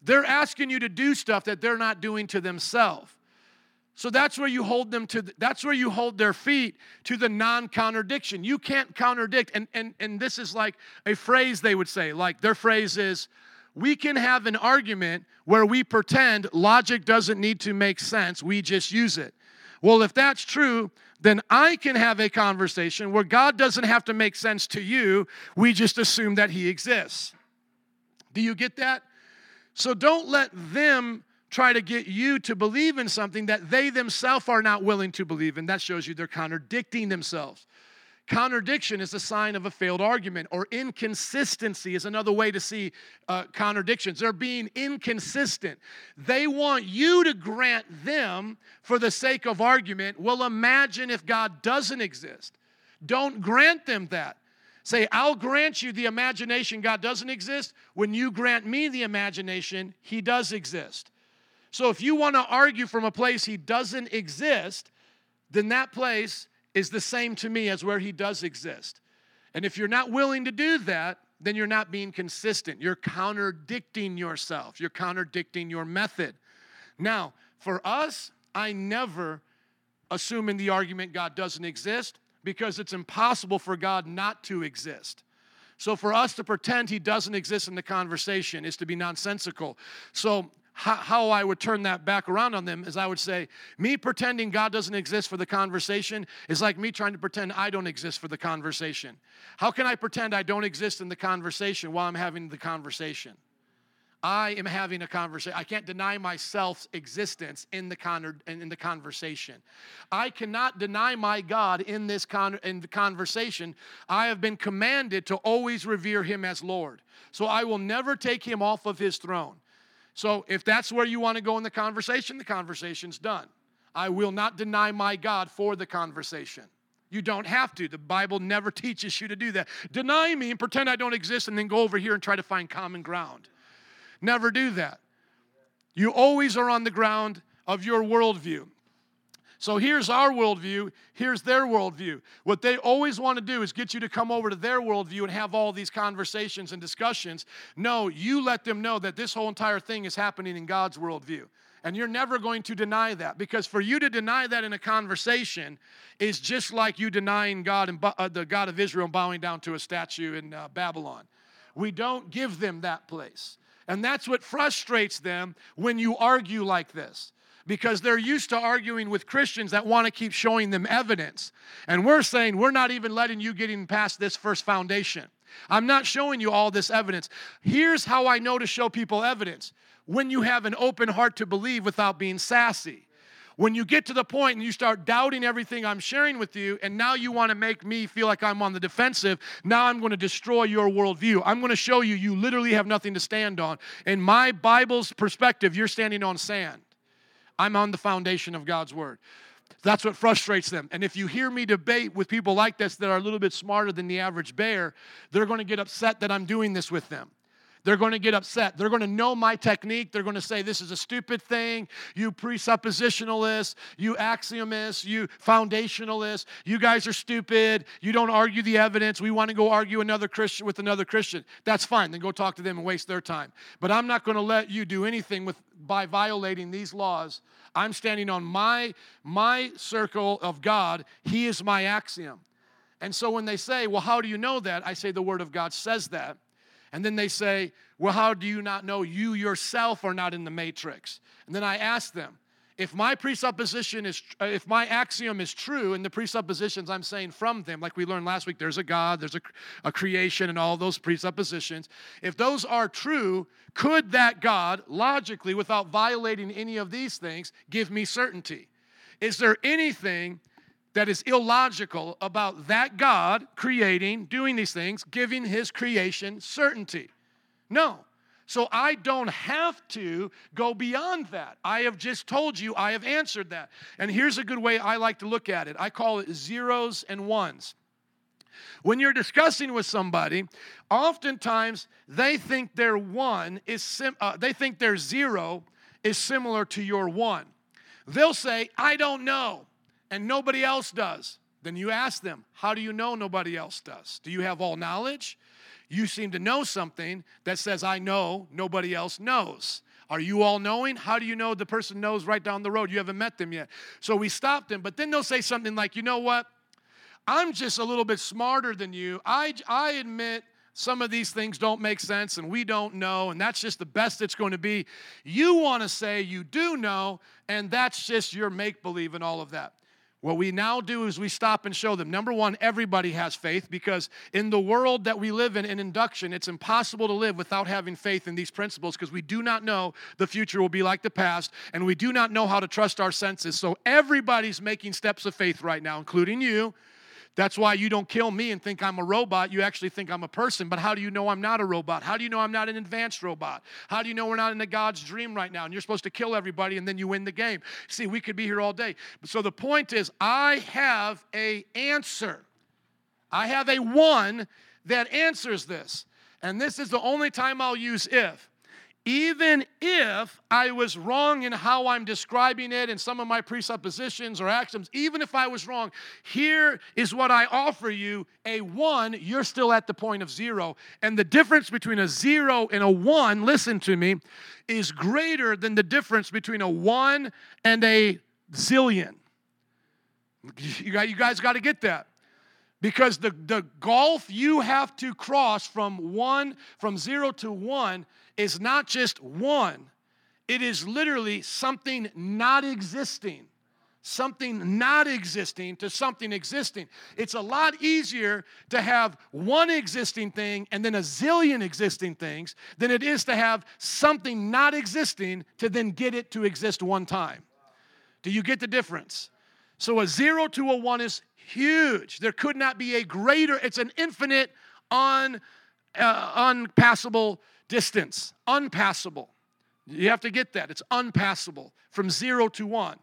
They're asking you to do stuff that they're not doing to themselves. So that's where you hold them to, that's where you hold their feet to the non contradiction. You can't contradict. And, and, and this is like a phrase they would say, like their phrase is, we can have an argument where we pretend logic doesn't need to make sense, we just use it. Well, if that's true, then I can have a conversation where God doesn't have to make sense to you. We just assume that He exists. Do you get that? So don't let them try to get you to believe in something that they themselves are not willing to believe in. That shows you they're contradicting themselves. Contradiction is a sign of a failed argument, or inconsistency is another way to see uh, contradictions. They're being inconsistent. They want you to grant them for the sake of argument. Well, imagine if God doesn't exist. Don't grant them that. Say, I'll grant you the imagination God doesn't exist when you grant me the imagination He does exist. So if you want to argue from a place He doesn't exist, then that place is the same to me as where he does exist. And if you're not willing to do that, then you're not being consistent. You're contradicting yourself, you're contradicting your method. Now, for us, I never assume in the argument God doesn't exist because it's impossible for God not to exist. So for us to pretend he doesn't exist in the conversation is to be nonsensical. So how, how I would turn that back around on them is I would say, me pretending God doesn't exist for the conversation is like me trying to pretend I don't exist for the conversation. How can I pretend I don't exist in the conversation while I'm having the conversation? I am having a conversation. I can't deny myself's existence in the con- in the conversation. I cannot deny my God in this con- in the conversation. I have been commanded to always revere Him as Lord. So I will never take Him off of His throne. So if that's where you want to go in the conversation, the conversation's done. I will not deny my God for the conversation. You don't have to. The Bible never *laughs* teaches you to do that. Deny me and pretend I don't exist and then go over here and try to find common ground. Never do that. You always are on the ground of your worldview. So here's our worldview, here's their worldview. What they always want to do is get you to come over to their worldview and have all these conversations and discussions. No, you let them know that this whole entire thing is happening in God's worldview. And you're never going to deny that because for you to deny that in a conversation is just like you denying God and uh, the God of Israel bowing down to a statue in uh, Babylon. We don't give them that place. And that's what frustrates them when you argue like this because they're used to arguing with Christians that want to keep showing them evidence. And we're saying, we're not even letting you getting past this first foundation. I'm not showing you all this evidence. Here's how I know to show people evidence when you have an open heart to believe without being sassy. When you get to the point and you start doubting everything I'm sharing with you, and now you want to make me feel like I'm on the defensive, now I'm going to destroy your worldview. I'm going to show you you literally have nothing to stand on. In my Bible's perspective, you're standing on sand. I'm on the foundation of God's word. That's what frustrates them. And if you hear me debate with people like this that are a little bit smarter than the average bear, they're going to get upset that I'm doing this with them. They're going to get upset. They're going to know my technique. They're going to say, This is a stupid thing. You presuppositionalists, you axiomists, you foundationalists, you guys are stupid. You don't argue the evidence. We want to go argue another Christian with another Christian. That's fine. Then go talk to them and waste their time. But I'm not going to let you do anything with by violating these laws. I'm standing on my my circle of God. He is my axiom. And so when they say, Well, how do you know that? I say the word of God says that. And then they say, Well, how do you not know you yourself are not in the matrix? And then I ask them, if my presupposition is, if my axiom is true, and the presuppositions I'm saying from them, like we learned last week, there's a God, there's a, a creation, and all those presuppositions, if those are true, could that God, logically, without violating any of these things, give me certainty? Is there anything that is illogical about that God creating, doing these things, giving his creation certainty. No. So I don't have to go beyond that. I have just told you, I have answered that. And here's a good way I like to look at it I call it zeros and ones. When you're discussing with somebody, oftentimes they think their one is sim- uh, they think their zero is similar to your one. They'll say, "I don't know." And nobody else does, then you ask them, How do you know nobody else does? Do you have all knowledge? You seem to know something that says, I know, nobody else knows. Are you all knowing? How do you know the person knows right down the road? You haven't met them yet. So we stopped them, but then they'll say something like, You know what? I'm just a little bit smarter than you. I, I admit some of these things don't make sense and we don't know, and that's just the best it's going to be. You want to say you do know, and that's just your make believe and all of that. What we now do is we stop and show them. Number one, everybody has faith because in the world that we live in, in induction, it's impossible to live without having faith in these principles because we do not know the future will be like the past and we do not know how to trust our senses. So everybody's making steps of faith right now, including you. That's why you don't kill me and think I'm a robot. You actually think I'm a person. But how do you know I'm not a robot? How do you know I'm not an advanced robot? How do you know we're not in a God's dream right now and you're supposed to kill everybody and then you win the game? See, we could be here all day. So the point is, I have a answer. I have a one that answers this. And this is the only time I'll use if even if I was wrong in how I'm describing it and some of my presuppositions or axioms, even if I was wrong, here is what I offer you a one, you're still at the point of zero. And the difference between a zero and a one, listen to me, is greater than the difference between a one and a zillion. You guys got to get that because the, the gulf you have to cross from one from zero to one is not just one, It is literally something not existing. Something not existing to something existing. It's a lot easier to have one existing thing and then a zillion existing things than it is to have something not existing to then get it to exist one time. Do you get the difference? So a zero to a one is huge. There could not be a greater, it's an infinite, un, uh, unpassable distance. Unpassable. You have to get that. It's unpassable from zero to one.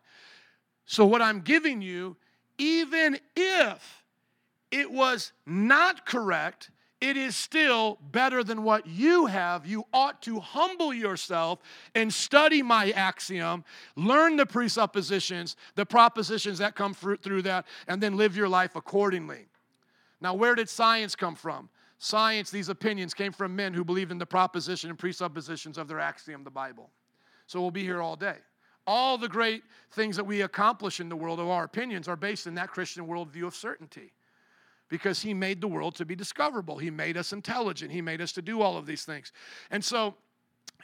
So, what I'm giving you, even if it was not correct, it is still better than what you have. You ought to humble yourself and study my axiom, learn the presuppositions, the propositions that come through that, and then live your life accordingly. Now, where did science come from? Science, these opinions came from men who believed in the proposition and presuppositions of their axiom, the Bible. So we'll be here all day. All the great things that we accomplish in the world of our opinions are based in that Christian worldview of certainty because he made the world to be discoverable. He made us intelligent. He made us to do all of these things. And so,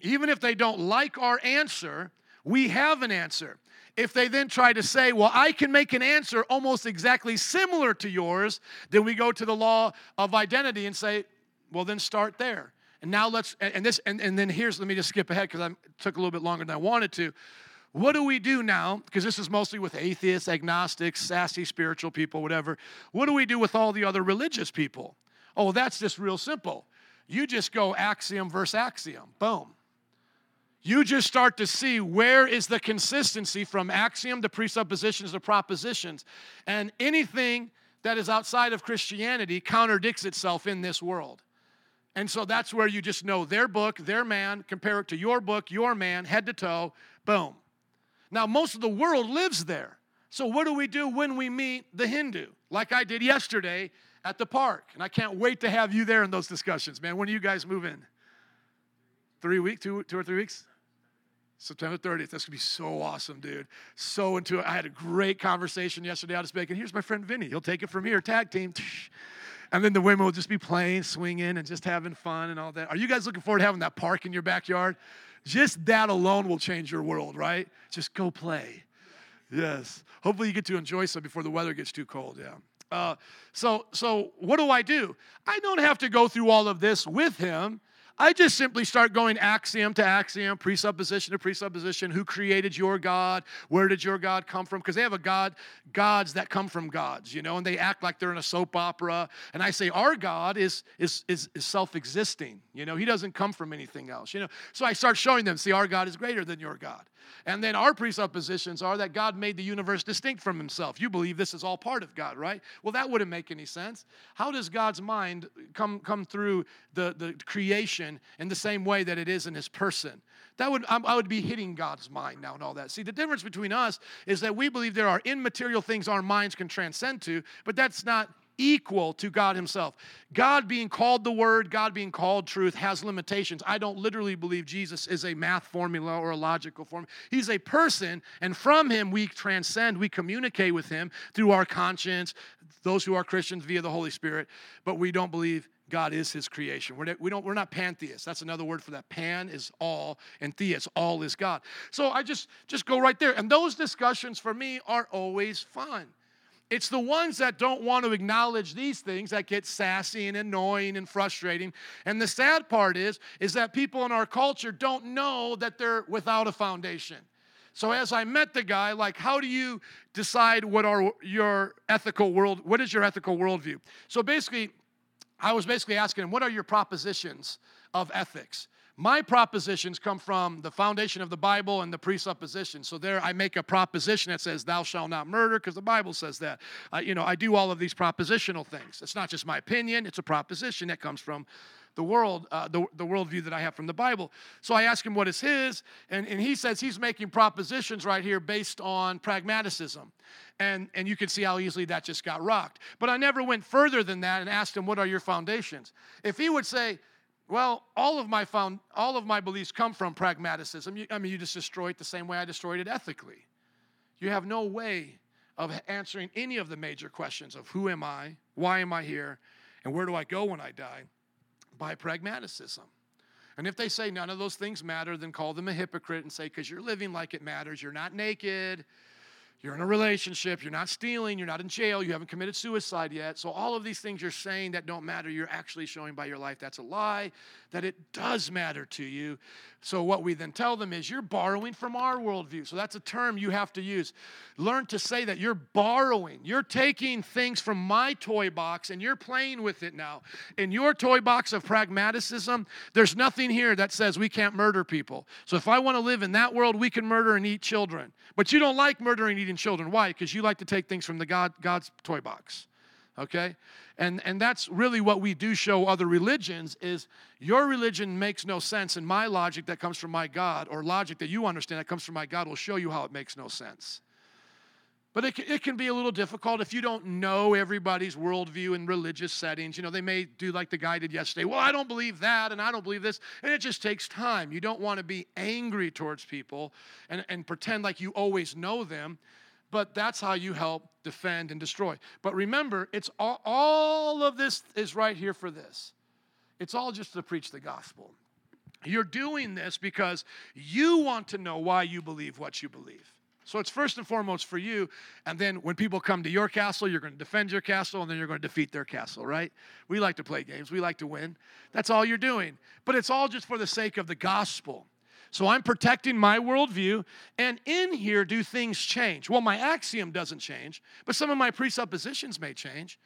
even if they don't like our answer, we have an answer. If they then try to say, well, I can make an answer almost exactly similar to yours, then we go to the law of identity and say, well, then start there. And now let's, and this, and, and then here's, let me just skip ahead because I took a little bit longer than I wanted to. What do we do now? Because this is mostly with atheists, agnostics, sassy spiritual people, whatever. What do we do with all the other religious people? Oh, that's just real simple. You just go axiom versus axiom. Boom. You just start to see where is the consistency from axiom to presuppositions to propositions. And anything that is outside of Christianity contradicts itself in this world. And so that's where you just know their book, their man, compare it to your book, your man, head to toe, boom. Now, most of the world lives there. So, what do we do when we meet the Hindu? Like I did yesterday at the park. And I can't wait to have you there in those discussions, man. When do you guys move in? Three weeks, two, two or three weeks? September 30th. That's gonna be so awesome, dude. So into it. I had a great conversation yesterday out of Spain. Here's my friend Vinny. He'll take it from here, tag team. *laughs* And then the women will just be playing, swinging, and just having fun and all that. Are you guys looking forward to having that park in your backyard? Just that alone will change your world, right? Just go play. Yes. Hopefully you get to enjoy some before the weather gets too cold. Yeah. Uh, so, so what do I do? I don't have to go through all of this with him. I just simply start going axiom to axiom, presupposition to presupposition. Who created your God? Where did your God come from? Because they have a God, gods that come from gods, you know, and they act like they're in a soap opera. And I say, our God is is is, is self-existing. You know, he doesn't come from anything else. You know, so I start showing them, see, our God is greater than your God. And then our presuppositions are that God made the universe distinct from himself. You believe this is all part of God, right? Well, that wouldn't make any sense. How does God's mind come, come through the, the creation in the same way that it is in his person? That would I would be hitting God's mind now and all that. See, the difference between us is that we believe there are immaterial things our minds can transcend to, but that's not equal to God Himself. God being called the Word, God being called truth, has limitations. I don't literally believe Jesus is a math formula or a logical formula. He's a person, and from Him we transcend, we communicate with Him through our conscience, those who are Christians via the Holy Spirit, but we don't believe God is his creation. We're, we don't, we're not pantheists. That's another word for that. Pan is all, and theist, all is God. So I just, just go right there. And those discussions for me are always fun. It's the ones that don't want to acknowledge these things that get sassy and annoying and frustrating. And the sad part is is that people in our culture don't know that they're without a foundation. So as I met the guy, like, how do you decide what are your ethical world? What is your ethical worldview? So basically, I was basically asking him, what are your propositions of ethics? My propositions come from the foundation of the Bible and the presupposition. So there, I make a proposition that says, "Thou shalt not murder," because the Bible says that. Uh, you know, I do all of these propositional things. It's not just my opinion; it's a proposition that comes from the world, uh, the, the worldview that I have from the Bible. So I ask him what is his, and, and he says he's making propositions right here based on pragmaticism. And, and you can see how easily that just got rocked. But I never went further than that and asked him, What are your foundations? If he would say, well, all of my found, all of my beliefs come from pragmatism. You, I mean, you just destroy it the same way I destroyed it ethically. You have no way of answering any of the major questions of who am I, why am I here, and where do I go when I die by pragmatism. And if they say none of those things matter, then call them a hypocrite and say, because you're living like it matters, you're not naked, you're in a relationship, you're not stealing, you're not in jail, you haven't committed suicide yet. So, all of these things you're saying that don't matter, you're actually showing by your life that's a lie, that it does matter to you. So, what we then tell them is you're borrowing from our worldview. So, that's a term you have to use. Learn to say that you're borrowing. You're taking things from my toy box and you're playing with it now. In your toy box of pragmaticism, there's nothing here that says we can't murder people. So, if I want to live in that world, we can murder and eat children. But you don't like murdering and eating children. Why? Because you like to take things from the God, God's toy box. Okay? And, and that's really what we do show other religions is your religion makes no sense and my logic that comes from my God or logic that you understand that comes from my God will show you how it makes no sense. But it, it can be a little difficult if you don't know everybody's worldview in religious settings. You know, they may do like the guy did yesterday. Well, I don't believe that, and I don't believe this. And it just takes time. You don't want to be angry towards people and, and pretend like you always know them but that's how you help defend and destroy. But remember, it's all, all of this is right here for this. It's all just to preach the gospel. You're doing this because you want to know why you believe what you believe. So it's first and foremost for you. And then when people come to your castle, you're going to defend your castle and then you're going to defeat their castle, right? We like to play games, we like to win. That's all you're doing. But it's all just for the sake of the gospel. So I'm protecting my worldview, and in here, do things change? Well, my axiom doesn't change, but some of my presuppositions may change.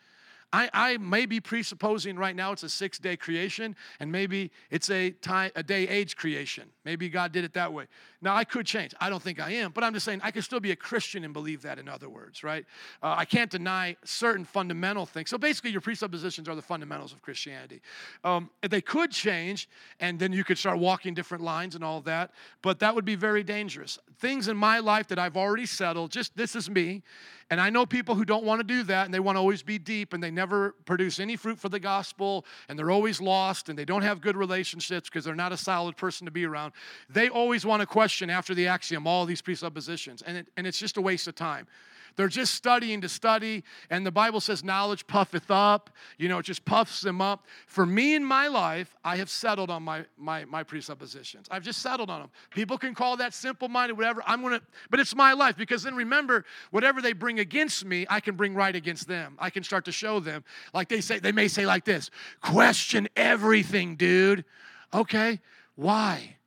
I, I may be presupposing right now it's a six day creation, and maybe it's a, time, a day age creation. Maybe God did it that way. Now, I could change. I don't think I am, but I'm just saying I could still be a Christian and believe that, in other words, right? Uh, I can't deny certain fundamental things. So basically, your presuppositions are the fundamentals of Christianity. Um, they could change, and then you could start walking different lines and all that, but that would be very dangerous. Things in my life that I've already settled, just this is me, and I know people who don't want to do that and they want to always be deep and they never produce any fruit for the gospel and they're always lost and they don't have good relationships because they're not a solid person to be around. They always want to question after the axiom all these presuppositions and, it, and it's just a waste of time. They're just studying to study, and the Bible says knowledge puffeth up. You know, it just puffs them up. For me in my life, I have settled on my, my, my presuppositions. I've just settled on them. People can call that simple minded, whatever. I'm going to, but it's my life because then remember, whatever they bring against me, I can bring right against them. I can start to show them. Like they say, they may say like this question everything, dude. Okay, why?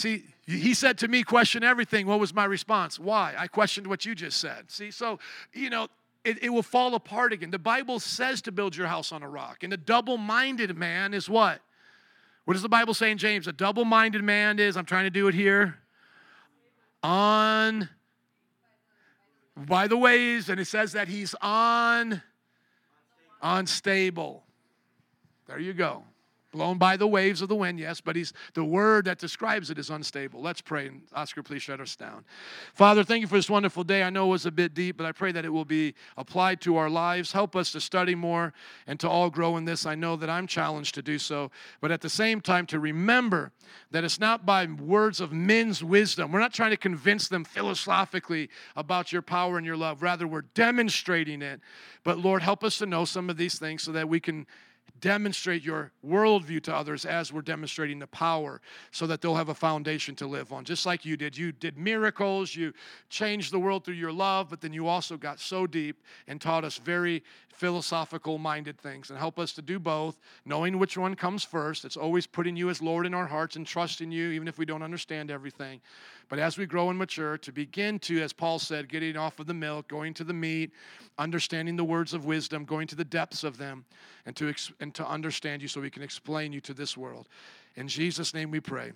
See, he said to me, question everything. What was my response? Why? I questioned what you just said. See, so, you know, it, it will fall apart again. The Bible says to build your house on a rock. And a double minded man is what? What does the Bible say in James? A double minded man is, I'm trying to do it here, on by the ways, and it says that he's on unstable. There you go blown by the waves of the wind, yes, but he's the word that describes it is unstable. Let's pray. And Oscar, please shut us down. Father, thank you for this wonderful day. I know it was a bit deep, but I pray that it will be applied to our lives. Help us to study more and to all grow in this. I know that I'm challenged to do so, but at the same time, to remember that it's not by words of men's wisdom. We're not trying to convince them philosophically about your power and your love. Rather, we're demonstrating it. But Lord, help us to know some of these things so that we can demonstrate your worldview to others as we're demonstrating the power so that they'll have a foundation to live on. Just like you did. You did miracles, you changed the world through your love, but then you also got so deep and taught us very philosophical minded things and help us to do both, knowing which one comes first. It's always putting you as Lord in our hearts and trusting you, even if we don't understand everything. But as we grow and mature, to begin to, as Paul said, getting off of the milk, going to the meat, understanding the words of wisdom, going to the depths of them, and to, and to understand you so we can explain you to this world. In Jesus' name we pray.